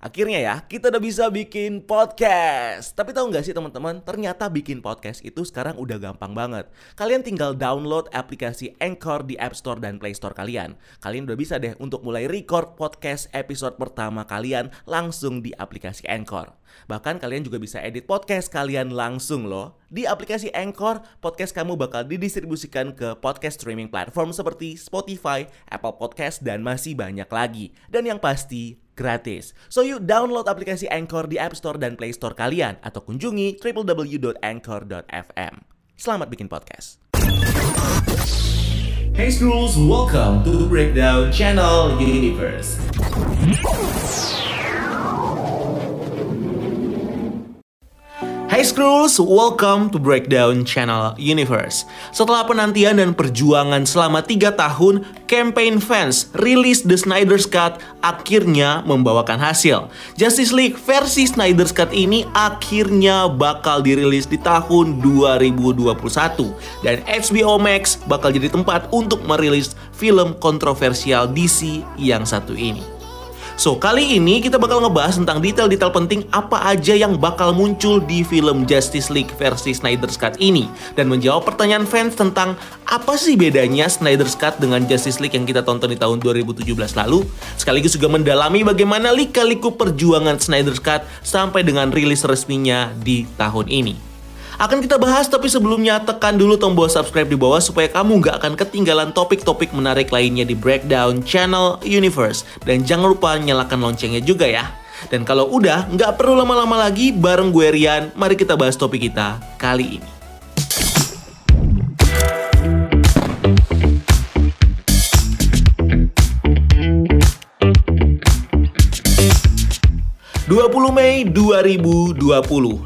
Akhirnya ya, kita udah bisa bikin podcast. Tapi tahu nggak sih teman-teman, ternyata bikin podcast itu sekarang udah gampang banget. Kalian tinggal download aplikasi Anchor di App Store dan Play Store kalian. Kalian udah bisa deh untuk mulai record podcast episode pertama kalian langsung di aplikasi Anchor. Bahkan kalian juga bisa edit podcast kalian langsung loh. Di aplikasi Anchor, podcast kamu bakal didistribusikan ke podcast streaming platform seperti Spotify, Apple Podcast, dan masih banyak lagi. Dan yang pasti, gratis. So you download aplikasi Anchor di App Store dan Play Store kalian atau kunjungi www.anchor.fm. Selamat bikin podcast. Hey Scrolls, welcome to Breakdown Channel Universe. Hai Scrolls, welcome to Breakdown Channel Universe. Setelah penantian dan perjuangan selama 3 tahun, campaign fans rilis The Snyder's Cut akhirnya membawakan hasil. Justice League versi Snyder's Cut ini akhirnya bakal dirilis di tahun 2021 dan HBO Max bakal jadi tempat untuk merilis film kontroversial DC yang satu ini. So, kali ini kita bakal ngebahas tentang detail-detail penting apa aja yang bakal muncul di film Justice League versi Snyder's Cut ini. Dan menjawab pertanyaan fans tentang apa sih bedanya Snyder's Cut dengan Justice League yang kita tonton di tahun 2017 lalu, sekaligus juga mendalami bagaimana lika-liku perjuangan Snyder's Cut sampai dengan rilis resminya di tahun ini akan kita bahas tapi sebelumnya tekan dulu tombol subscribe di bawah supaya kamu nggak akan ketinggalan topik-topik menarik lainnya di Breakdown Channel Universe dan jangan lupa nyalakan loncengnya juga ya. Dan kalau udah, nggak perlu lama-lama lagi bareng gue Rian, mari kita bahas topik kita kali ini. 20 Mei 2020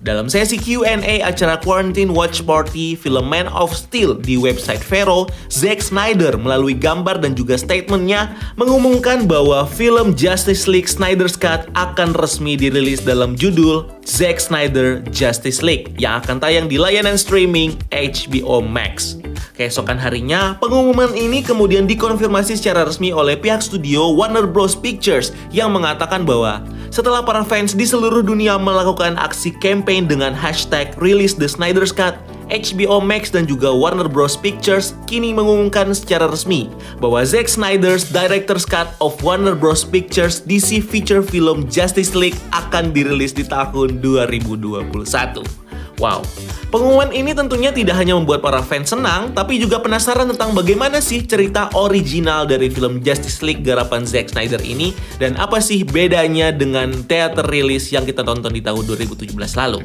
dalam sesi Q&A acara Quarantine Watch Party film Man of Steel di website Vero, Zack Snyder melalui gambar dan juga statementnya mengumumkan bahwa film Justice League Snyder's Cut akan resmi dirilis dalam judul Zack Snyder Justice League yang akan tayang di layanan streaming HBO Max. Keesokan harinya, pengumuman ini kemudian dikonfirmasi secara resmi oleh pihak studio Warner Bros. Pictures yang mengatakan bahwa setelah para fans di seluruh dunia melakukan aksi campaign dengan hashtag Release the Snyder's Cut, HBO Max dan juga Warner Bros. Pictures kini mengumumkan secara resmi bahwa Zack Snyder's Director's Cut of Warner Bros. Pictures DC feature film Justice League akan dirilis di tahun 2021. Wow, pengumuman ini tentunya tidak hanya membuat para fans senang, tapi juga penasaran tentang bagaimana sih cerita original dari film Justice League garapan Zack Snyder ini dan apa sih bedanya dengan teater rilis yang kita tonton di tahun 2017 lalu.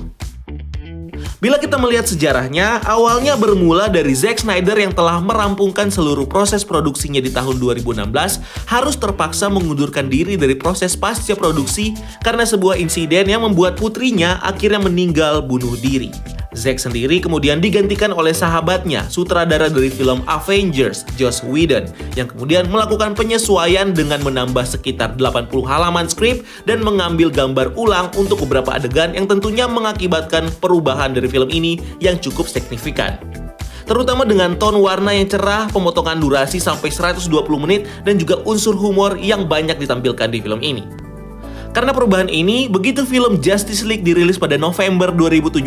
Bila kita melihat sejarahnya, awalnya bermula dari Zack Snyder yang telah merampungkan seluruh proses produksinya di tahun 2016 harus terpaksa mengundurkan diri dari proses pasca produksi karena sebuah insiden yang membuat putrinya akhirnya meninggal bunuh diri. Zack sendiri kemudian digantikan oleh sahabatnya, sutradara dari film Avengers, Joss Whedon, yang kemudian melakukan penyesuaian dengan menambah sekitar 80 halaman skrip dan mengambil gambar ulang untuk beberapa adegan yang tentunya mengakibatkan perubahan dari film ini yang cukup signifikan terutama dengan ton warna yang cerah, pemotongan durasi sampai 120 menit, dan juga unsur humor yang banyak ditampilkan di film ini. Karena perubahan ini, begitu film Justice League dirilis pada November 2017,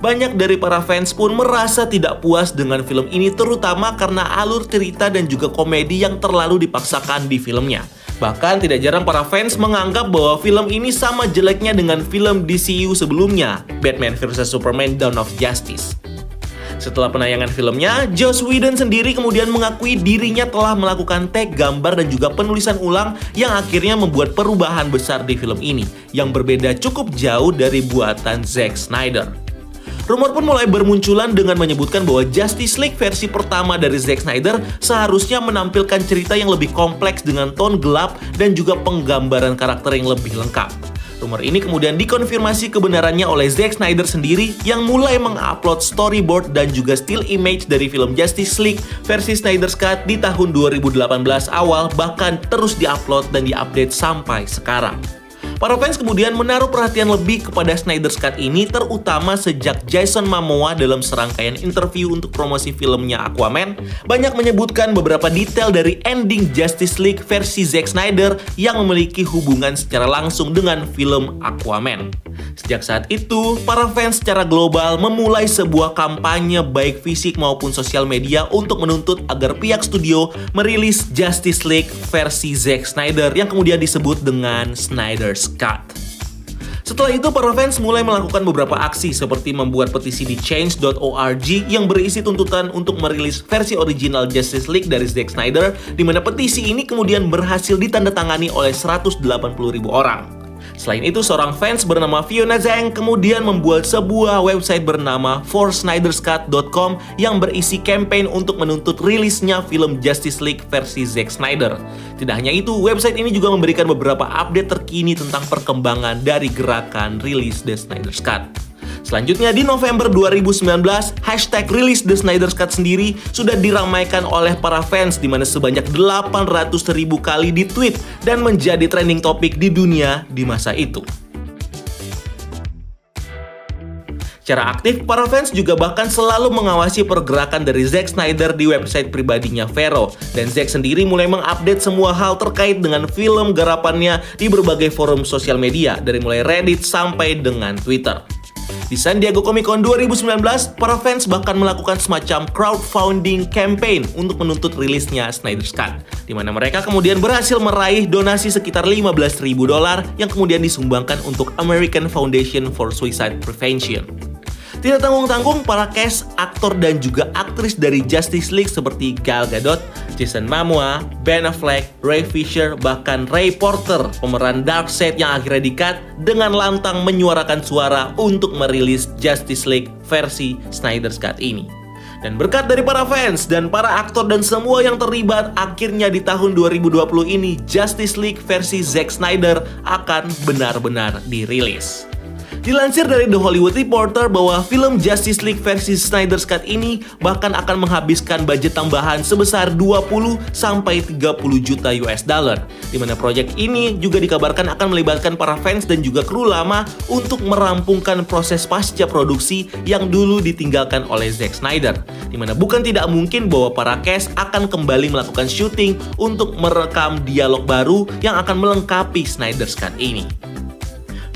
banyak dari para fans pun merasa tidak puas dengan film ini terutama karena alur cerita dan juga komedi yang terlalu dipaksakan di filmnya. Bahkan tidak jarang para fans menganggap bahwa film ini sama jeleknya dengan film DCU sebelumnya, Batman vs Superman Dawn of Justice. Setelah penayangan filmnya, Joss Whedon sendiri kemudian mengakui dirinya telah melakukan tag gambar dan juga penulisan ulang yang akhirnya membuat perubahan besar di film ini yang berbeda cukup jauh dari buatan Zack Snyder. Rumor pun mulai bermunculan dengan menyebutkan bahwa Justice League versi pertama dari Zack Snyder seharusnya menampilkan cerita yang lebih kompleks dengan tone gelap dan juga penggambaran karakter yang lebih lengkap. Rumor ini kemudian dikonfirmasi kebenarannya oleh Zack Snyder sendiri yang mulai mengupload storyboard dan juga still image dari film Justice League versi Snyder's Cut di tahun 2018 awal bahkan terus diupload dan diupdate sampai sekarang. Para fans kemudian menaruh perhatian lebih kepada Snyder's Cut ini terutama sejak Jason Momoa dalam serangkaian interview untuk promosi filmnya Aquaman banyak menyebutkan beberapa detail dari ending Justice League versi Zack Snyder yang memiliki hubungan secara langsung dengan film Aquaman. Sejak saat itu, para fans secara global memulai sebuah kampanye baik fisik maupun sosial media untuk menuntut agar pihak studio merilis Justice League versi Zack Snyder yang kemudian disebut dengan Snyder's Cut. Setelah itu, para fans mulai melakukan beberapa aksi seperti membuat petisi di change.org yang berisi tuntutan untuk merilis versi original Justice League dari Zack Snyder, di mana petisi ini kemudian berhasil ditandatangani oleh 180 ribu orang. Selain itu, seorang fans bernama Fiona Zhang kemudian membuat sebuah website bernama forsnyderscut.com yang berisi campaign untuk menuntut rilisnya film Justice League versi Zack Snyder. Tidak hanya itu, website ini juga memberikan beberapa update terkini tentang perkembangan dari gerakan rilis The Snyder's Cut. Selanjutnya di November 2019, hashtag rilis The Snyder's Cut sendiri sudah diramaikan oleh para fans di mana sebanyak 800 ribu kali di tweet dan menjadi trending topik di dunia di masa itu. Secara aktif, para fans juga bahkan selalu mengawasi pergerakan dari Zack Snyder di website pribadinya Vero. Dan Zack sendiri mulai mengupdate semua hal terkait dengan film garapannya di berbagai forum sosial media, dari mulai Reddit sampai dengan Twitter. Di San Diego Comic Con 2019, para fans bahkan melakukan semacam crowdfunding campaign untuk menuntut rilisnya Snyder's Cut, di mana mereka kemudian berhasil meraih donasi sekitar 15.000 dolar yang kemudian disumbangkan untuk American Foundation for Suicide Prevention. Tidak tanggung-tanggung, para cast, aktor, dan juga aktris dari Justice League seperti Gal Gadot, Jason Momoa, Ben Affleck, Ray Fisher, bahkan Ray Porter, pemeran Darkseid yang akhirnya dikat, dengan lantang menyuarakan suara untuk merilis Justice League versi Snyder's Cut ini. Dan berkat dari para fans dan para aktor dan semua yang terlibat, akhirnya di tahun 2020 ini Justice League versi Zack Snyder akan benar-benar dirilis. Dilansir dari The Hollywood Reporter bahwa film Justice League versi Snyder's Cut ini bahkan akan menghabiskan budget tambahan sebesar 20 sampai 30 juta US dollar. Di mana proyek ini juga dikabarkan akan melibatkan para fans dan juga kru lama untuk merampungkan proses pasca produksi yang dulu ditinggalkan oleh Zack Snyder. Di mana bukan tidak mungkin bahwa para cast akan kembali melakukan syuting untuk merekam dialog baru yang akan melengkapi Snyder's Cut ini.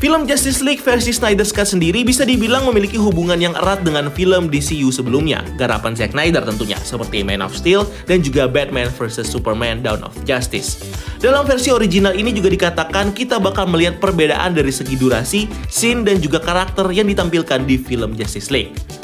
Film Justice League versi Snyder's Cut sendiri bisa dibilang memiliki hubungan yang erat dengan film DCU sebelumnya, garapan Zack Snyder tentunya, seperti Man of Steel dan juga Batman vs Superman Dawn of Justice. Dalam versi original ini juga dikatakan kita bakal melihat perbedaan dari segi durasi, scene, dan juga karakter yang ditampilkan di film Justice League.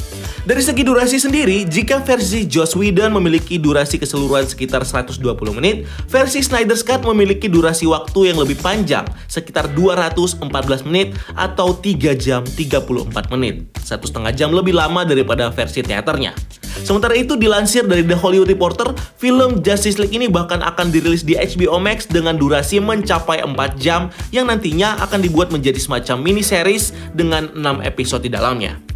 Dari segi durasi sendiri, jika versi Joss Whedon memiliki durasi keseluruhan sekitar 120 menit, versi Snyder's Cut memiliki durasi waktu yang lebih panjang, sekitar 214 menit atau 3 jam 34 menit. Satu setengah jam lebih lama daripada versi teaternya. Sementara itu dilansir dari The Hollywood Reporter, film Justice League ini bahkan akan dirilis di HBO Max dengan durasi mencapai 4 jam yang nantinya akan dibuat menjadi semacam mini series dengan 6 episode di dalamnya.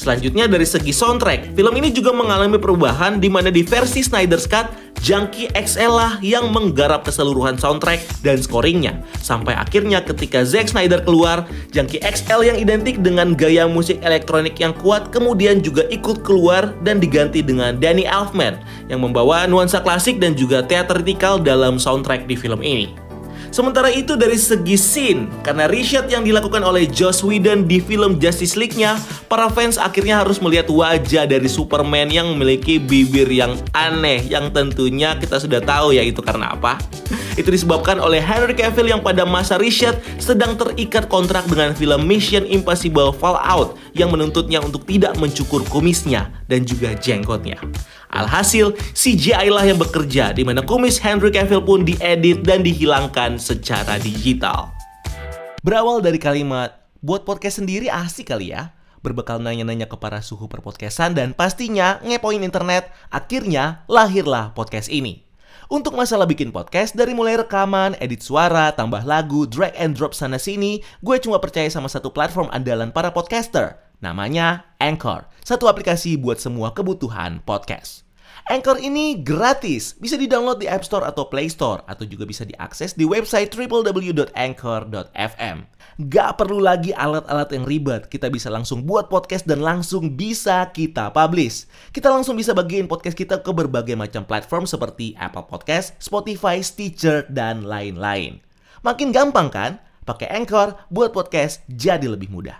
Selanjutnya dari segi soundtrack, film ini juga mengalami perubahan di mana di versi Snyder's Cut, Junkie XL lah yang menggarap keseluruhan soundtrack dan scoringnya. Sampai akhirnya ketika Zack Snyder keluar, Junkie XL yang identik dengan gaya musik elektronik yang kuat kemudian juga ikut keluar dan diganti dengan Danny Elfman yang membawa nuansa klasik dan juga teatrikal dalam soundtrack di film ini. Sementara itu dari segi scene, karena reshoot yang dilakukan oleh Joss Whedon di film Justice League-nya, para fans akhirnya harus melihat wajah dari Superman yang memiliki bibir yang aneh yang tentunya kita sudah tahu ya itu karena apa. Itu disebabkan oleh Henry Cavill yang pada masa reshoot sedang terikat kontrak dengan film Mission Impossible Fallout yang menuntutnya untuk tidak mencukur kumisnya dan juga jenggotnya. Alhasil, CGI lah yang bekerja di mana kumis Henry Cavill pun diedit dan dihilangkan secara digital. Berawal dari kalimat, buat podcast sendiri asik kali ya? Berbekal nanya-nanya ke para suhu perpodcastan dan pastinya ngepoin internet, akhirnya lahirlah podcast ini. Untuk masalah bikin podcast, dari mulai rekaman, edit suara, tambah lagu, drag and drop sana-sini, gue cuma percaya sama satu platform andalan para podcaster, Namanya Anchor, satu aplikasi buat semua kebutuhan podcast. Anchor ini gratis, bisa di-download di App Store atau Play Store, atau juga bisa diakses di website www.anchor.fm. Gak perlu lagi alat-alat yang ribet, kita bisa langsung buat podcast dan langsung bisa kita publish. Kita langsung bisa bagiin podcast kita ke berbagai macam platform seperti Apple Podcast, Spotify, Stitcher, dan lain-lain. Makin gampang kan? Pakai Anchor buat podcast jadi lebih mudah.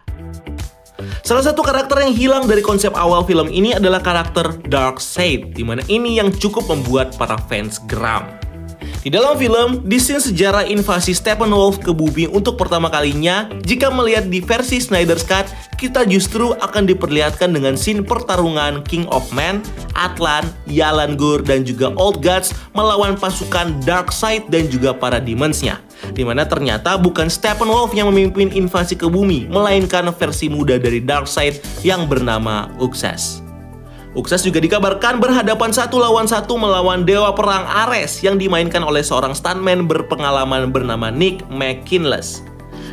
Salah satu karakter yang hilang dari konsep awal film ini adalah karakter Darkseid, di mana ini yang cukup membuat para fans geram. Di dalam film, di scene sejarah invasi Steppenwolf ke bumi untuk pertama kalinya, jika melihat di versi Snyder's Cut, kita justru akan diperlihatkan dengan scene pertarungan King of Men, Atlan, Yalan Gur, dan juga Old Gods melawan pasukan Darkseid dan juga para demons-nya. Di mana ternyata bukan Steppenwolf yang memimpin invasi ke bumi, melainkan versi muda dari Darkseid yang bernama Uxas. Uxas juga dikabarkan berhadapan satu lawan satu melawan Dewa Perang Ares yang dimainkan oleh seorang stuntman berpengalaman bernama Nick McKinless.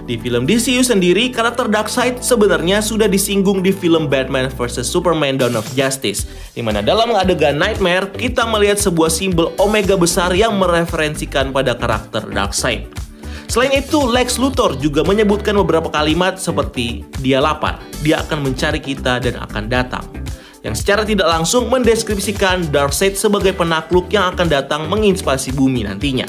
Di film DCU sendiri, karakter Darkseid sebenarnya sudah disinggung di film Batman vs Superman Dawn of Justice, di mana dalam adegan Nightmare, kita melihat sebuah simbol Omega besar yang mereferensikan pada karakter Darkseid. Selain itu, Lex Luthor juga menyebutkan beberapa kalimat seperti, dia lapar, dia akan mencari kita dan akan datang yang secara tidak langsung mendeskripsikan Darkseid sebagai penakluk yang akan datang menginspirasi bumi nantinya.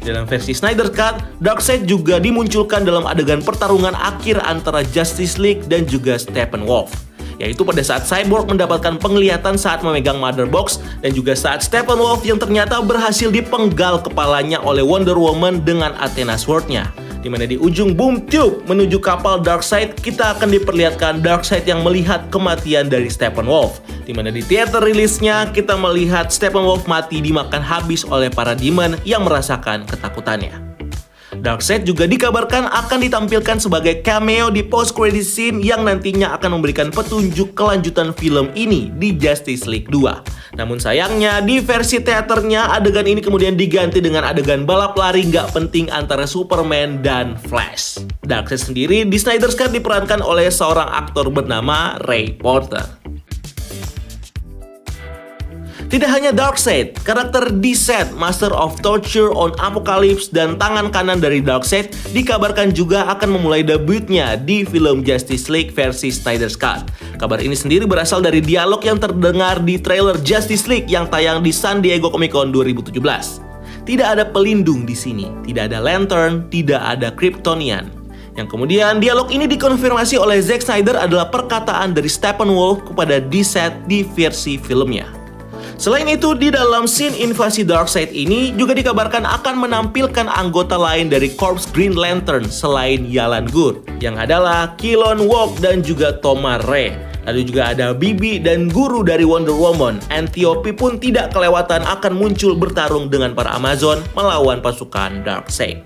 Dalam versi Snyder Cut, Darkseid juga dimunculkan dalam adegan pertarungan akhir antara Justice League dan juga Steppenwolf yaitu pada saat Cyborg mendapatkan penglihatan saat memegang Mother Box dan juga saat Steppenwolf yang ternyata berhasil dipenggal kepalanya oleh Wonder Woman dengan Athena Sword-nya di mana di ujung boom tube menuju kapal Darkseid kita akan diperlihatkan Darkseid yang melihat kematian dari Steppenwolf di mana di teater rilisnya kita melihat Steppenwolf mati dimakan habis oleh para demon yang merasakan ketakutannya. Darkseid juga dikabarkan akan ditampilkan sebagai cameo di post credit scene yang nantinya akan memberikan petunjuk kelanjutan film ini di Justice League 2. Namun sayangnya di versi teaternya adegan ini kemudian diganti dengan adegan balap lari nggak penting antara Superman dan Flash. Darkseid sendiri di Snyder's Cut diperankan oleh seorang aktor bernama Ray Porter. Tidak hanya Darkseid, karakter D-Set, Master of Torture on Apocalypse dan tangan kanan dari Darkseid dikabarkan juga akan memulai debutnya di film Justice League versi Snyder's Cut. Kabar ini sendiri berasal dari dialog yang terdengar di trailer Justice League yang tayang di San Diego Comic Con 2017. Tidak ada pelindung di sini, tidak ada Lantern, tidak ada Kryptonian. Yang kemudian dialog ini dikonfirmasi oleh Zack Snyder adalah perkataan dari Steppenwolf kepada D-Set di versi filmnya. Selain itu, di dalam scene invasi Darkseid ini juga dikabarkan akan menampilkan anggota lain dari Corps Green Lantern selain Yalan Gur, yang adalah Kilon Walk dan juga Tomar Ray. Lalu juga ada Bibi dan guru dari Wonder Woman. Antiope pun tidak kelewatan akan muncul bertarung dengan para Amazon melawan pasukan Darkseid.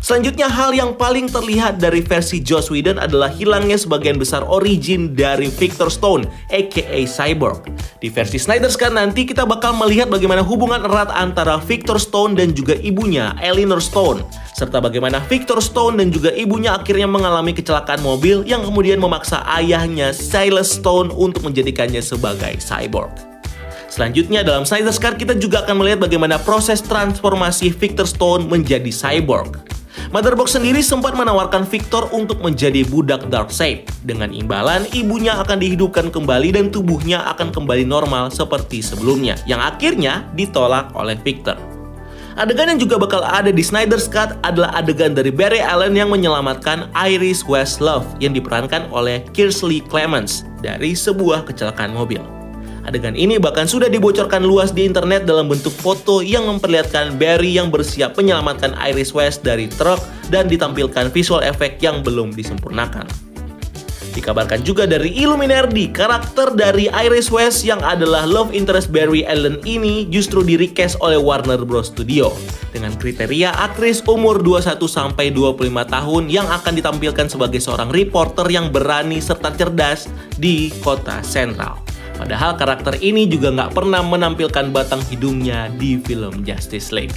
Selanjutnya hal yang paling terlihat dari versi Joss Whedon adalah hilangnya sebagian besar origin dari Victor Stone aka Cyborg. Di versi Snyder's Cut nanti kita bakal melihat bagaimana hubungan erat antara Victor Stone dan juga ibunya Eleanor Stone serta bagaimana Victor Stone dan juga ibunya akhirnya mengalami kecelakaan mobil yang kemudian memaksa ayahnya Silas Stone untuk menjadikannya sebagai cyborg. Selanjutnya dalam Snyder's Cut kita juga akan melihat bagaimana proses transformasi Victor Stone menjadi cyborg. Motherbox sendiri sempat menawarkan Victor untuk menjadi budak Darkseid. Dengan imbalan, ibunya akan dihidupkan kembali dan tubuhnya akan kembali normal seperti sebelumnya, yang akhirnya ditolak oleh Victor. Adegan yang juga bakal ada di Snyder's Cut adalah adegan dari Barry Allen yang menyelamatkan Iris Westlove yang diperankan oleh Kiersey Clemens dari sebuah kecelakaan mobil. Adegan ini bahkan sudah dibocorkan luas di internet dalam bentuk foto yang memperlihatkan Barry yang bersiap menyelamatkan Iris West dari truk dan ditampilkan visual efek yang belum disempurnakan. Dikabarkan juga dari Illuminati, karakter dari Iris West yang adalah love interest Barry Allen ini justru di oleh Warner Bros. Studio dengan kriteria aktris umur 21 sampai 25 tahun yang akan ditampilkan sebagai seorang reporter yang berani serta cerdas di kota sentral. Padahal karakter ini juga nggak pernah menampilkan batang hidungnya di film Justice League.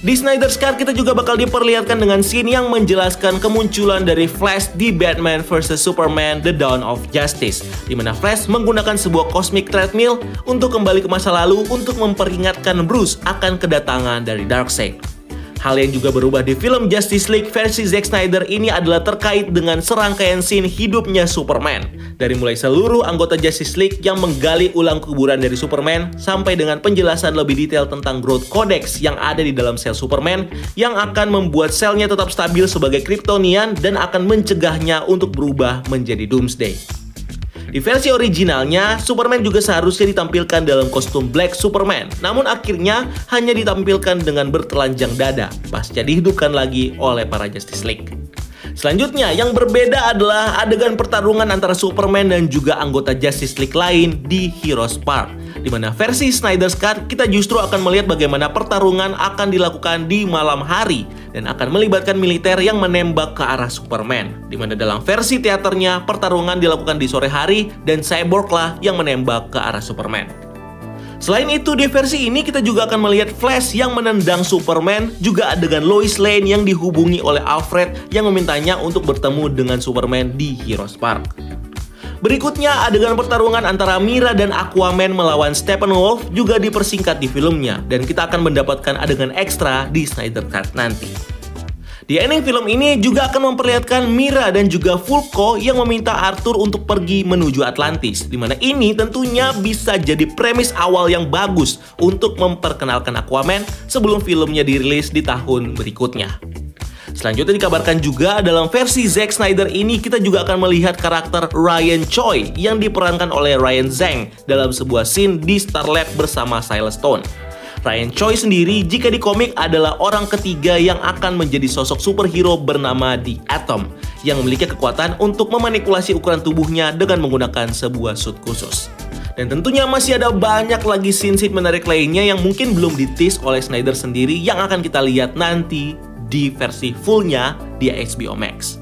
Di Snyder's Cut kita juga bakal diperlihatkan dengan scene yang menjelaskan kemunculan dari Flash di Batman vs Superman The Dawn of Justice di mana Flash menggunakan sebuah cosmic treadmill untuk kembali ke masa lalu untuk memperingatkan Bruce akan kedatangan dari Darkseid. Hal yang juga berubah di film Justice League versi Zack Snyder ini adalah terkait dengan serangkaian scene hidupnya Superman. Dari mulai seluruh anggota Justice League yang menggali ulang kuburan dari Superman, sampai dengan penjelasan lebih detail tentang growth codex yang ada di dalam sel Superman, yang akan membuat selnya tetap stabil sebagai Kryptonian dan akan mencegahnya untuk berubah menjadi Doomsday. Di versi originalnya, Superman juga seharusnya ditampilkan dalam kostum Black Superman. Namun akhirnya hanya ditampilkan dengan bertelanjang dada, pasca dihidupkan lagi oleh para Justice League. Selanjutnya, yang berbeda adalah adegan pertarungan antara Superman dan juga anggota Justice League lain di Heroes Park. Di mana versi Snyder's Cut, kita justru akan melihat bagaimana pertarungan akan dilakukan di malam hari dan akan melibatkan militer yang menembak ke arah Superman. Di mana dalam versi teaternya, pertarungan dilakukan di sore hari dan Cyborg lah yang menembak ke arah Superman. Selain itu, di versi ini kita juga akan melihat Flash yang menendang Superman, juga adegan Lois Lane yang dihubungi oleh Alfred yang memintanya untuk bertemu dengan Superman di Heroes Park. Berikutnya, adegan pertarungan antara Mira dan Aquaman melawan Steppenwolf juga dipersingkat di filmnya, dan kita akan mendapatkan adegan ekstra di Snyder Cut nanti. Di ending film ini juga akan memperlihatkan Mira dan juga Fulco yang meminta Arthur untuk pergi menuju Atlantis, di mana ini tentunya bisa jadi premis awal yang bagus untuk memperkenalkan Aquaman sebelum filmnya dirilis di tahun berikutnya. Selanjutnya dikabarkan juga dalam versi Zack Snyder ini kita juga akan melihat karakter Ryan Choi yang diperankan oleh Ryan Zhang dalam sebuah scene di Star Lab bersama Silas Stone. Ryan Choi sendiri jika di komik adalah orang ketiga yang akan menjadi sosok superhero bernama The Atom yang memiliki kekuatan untuk memanipulasi ukuran tubuhnya dengan menggunakan sebuah suit khusus. Dan tentunya masih ada banyak lagi scene-scene menarik lainnya yang mungkin belum ditis oleh Snyder sendiri yang akan kita lihat nanti di versi fullnya di HBO Max.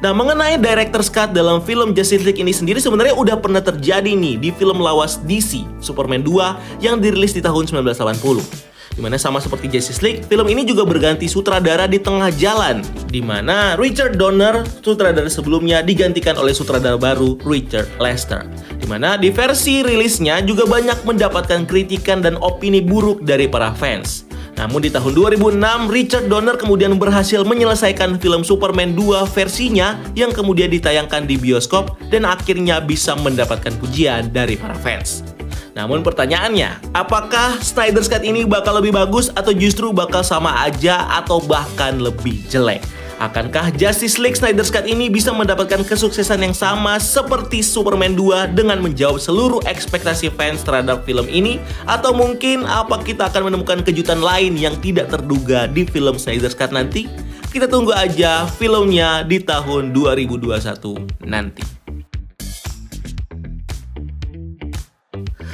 Nah, mengenai director's cut dalam film Justice League ini sendiri sebenarnya udah pernah terjadi nih di film lawas DC, Superman 2 yang dirilis di tahun 1980. Di mana sama seperti Justice League, film ini juga berganti sutradara di tengah jalan. Di mana Richard Donner, sutradara sebelumnya, digantikan oleh sutradara baru Richard Lester. Di mana di versi rilisnya juga banyak mendapatkan kritikan dan opini buruk dari para fans. Namun di tahun 2006, Richard Donner kemudian berhasil menyelesaikan film Superman 2 versinya yang kemudian ditayangkan di bioskop dan akhirnya bisa mendapatkan pujian dari para fans. Namun pertanyaannya, apakah Snyder's Cut ini bakal lebih bagus atau justru bakal sama aja atau bahkan lebih jelek? Akankah Justice League Snyder's Cut ini bisa mendapatkan kesuksesan yang sama seperti Superman 2 dengan menjawab seluruh ekspektasi fans terhadap film ini? Atau mungkin apa kita akan menemukan kejutan lain yang tidak terduga di film Snyder's Cut nanti? Kita tunggu aja filmnya di tahun 2021 nanti.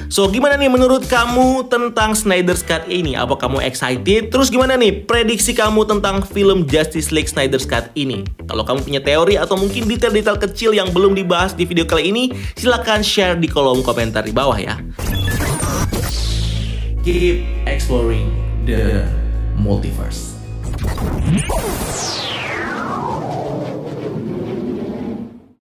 So, gimana nih menurut kamu tentang Snyder's Cut ini? Apa kamu excited? Terus gimana nih prediksi kamu tentang film Justice League Snyder's Cut ini? Kalau kamu punya teori atau mungkin detail-detail kecil yang belum dibahas di video kali ini, silahkan share di kolom komentar di bawah ya. Keep exploring the multiverse.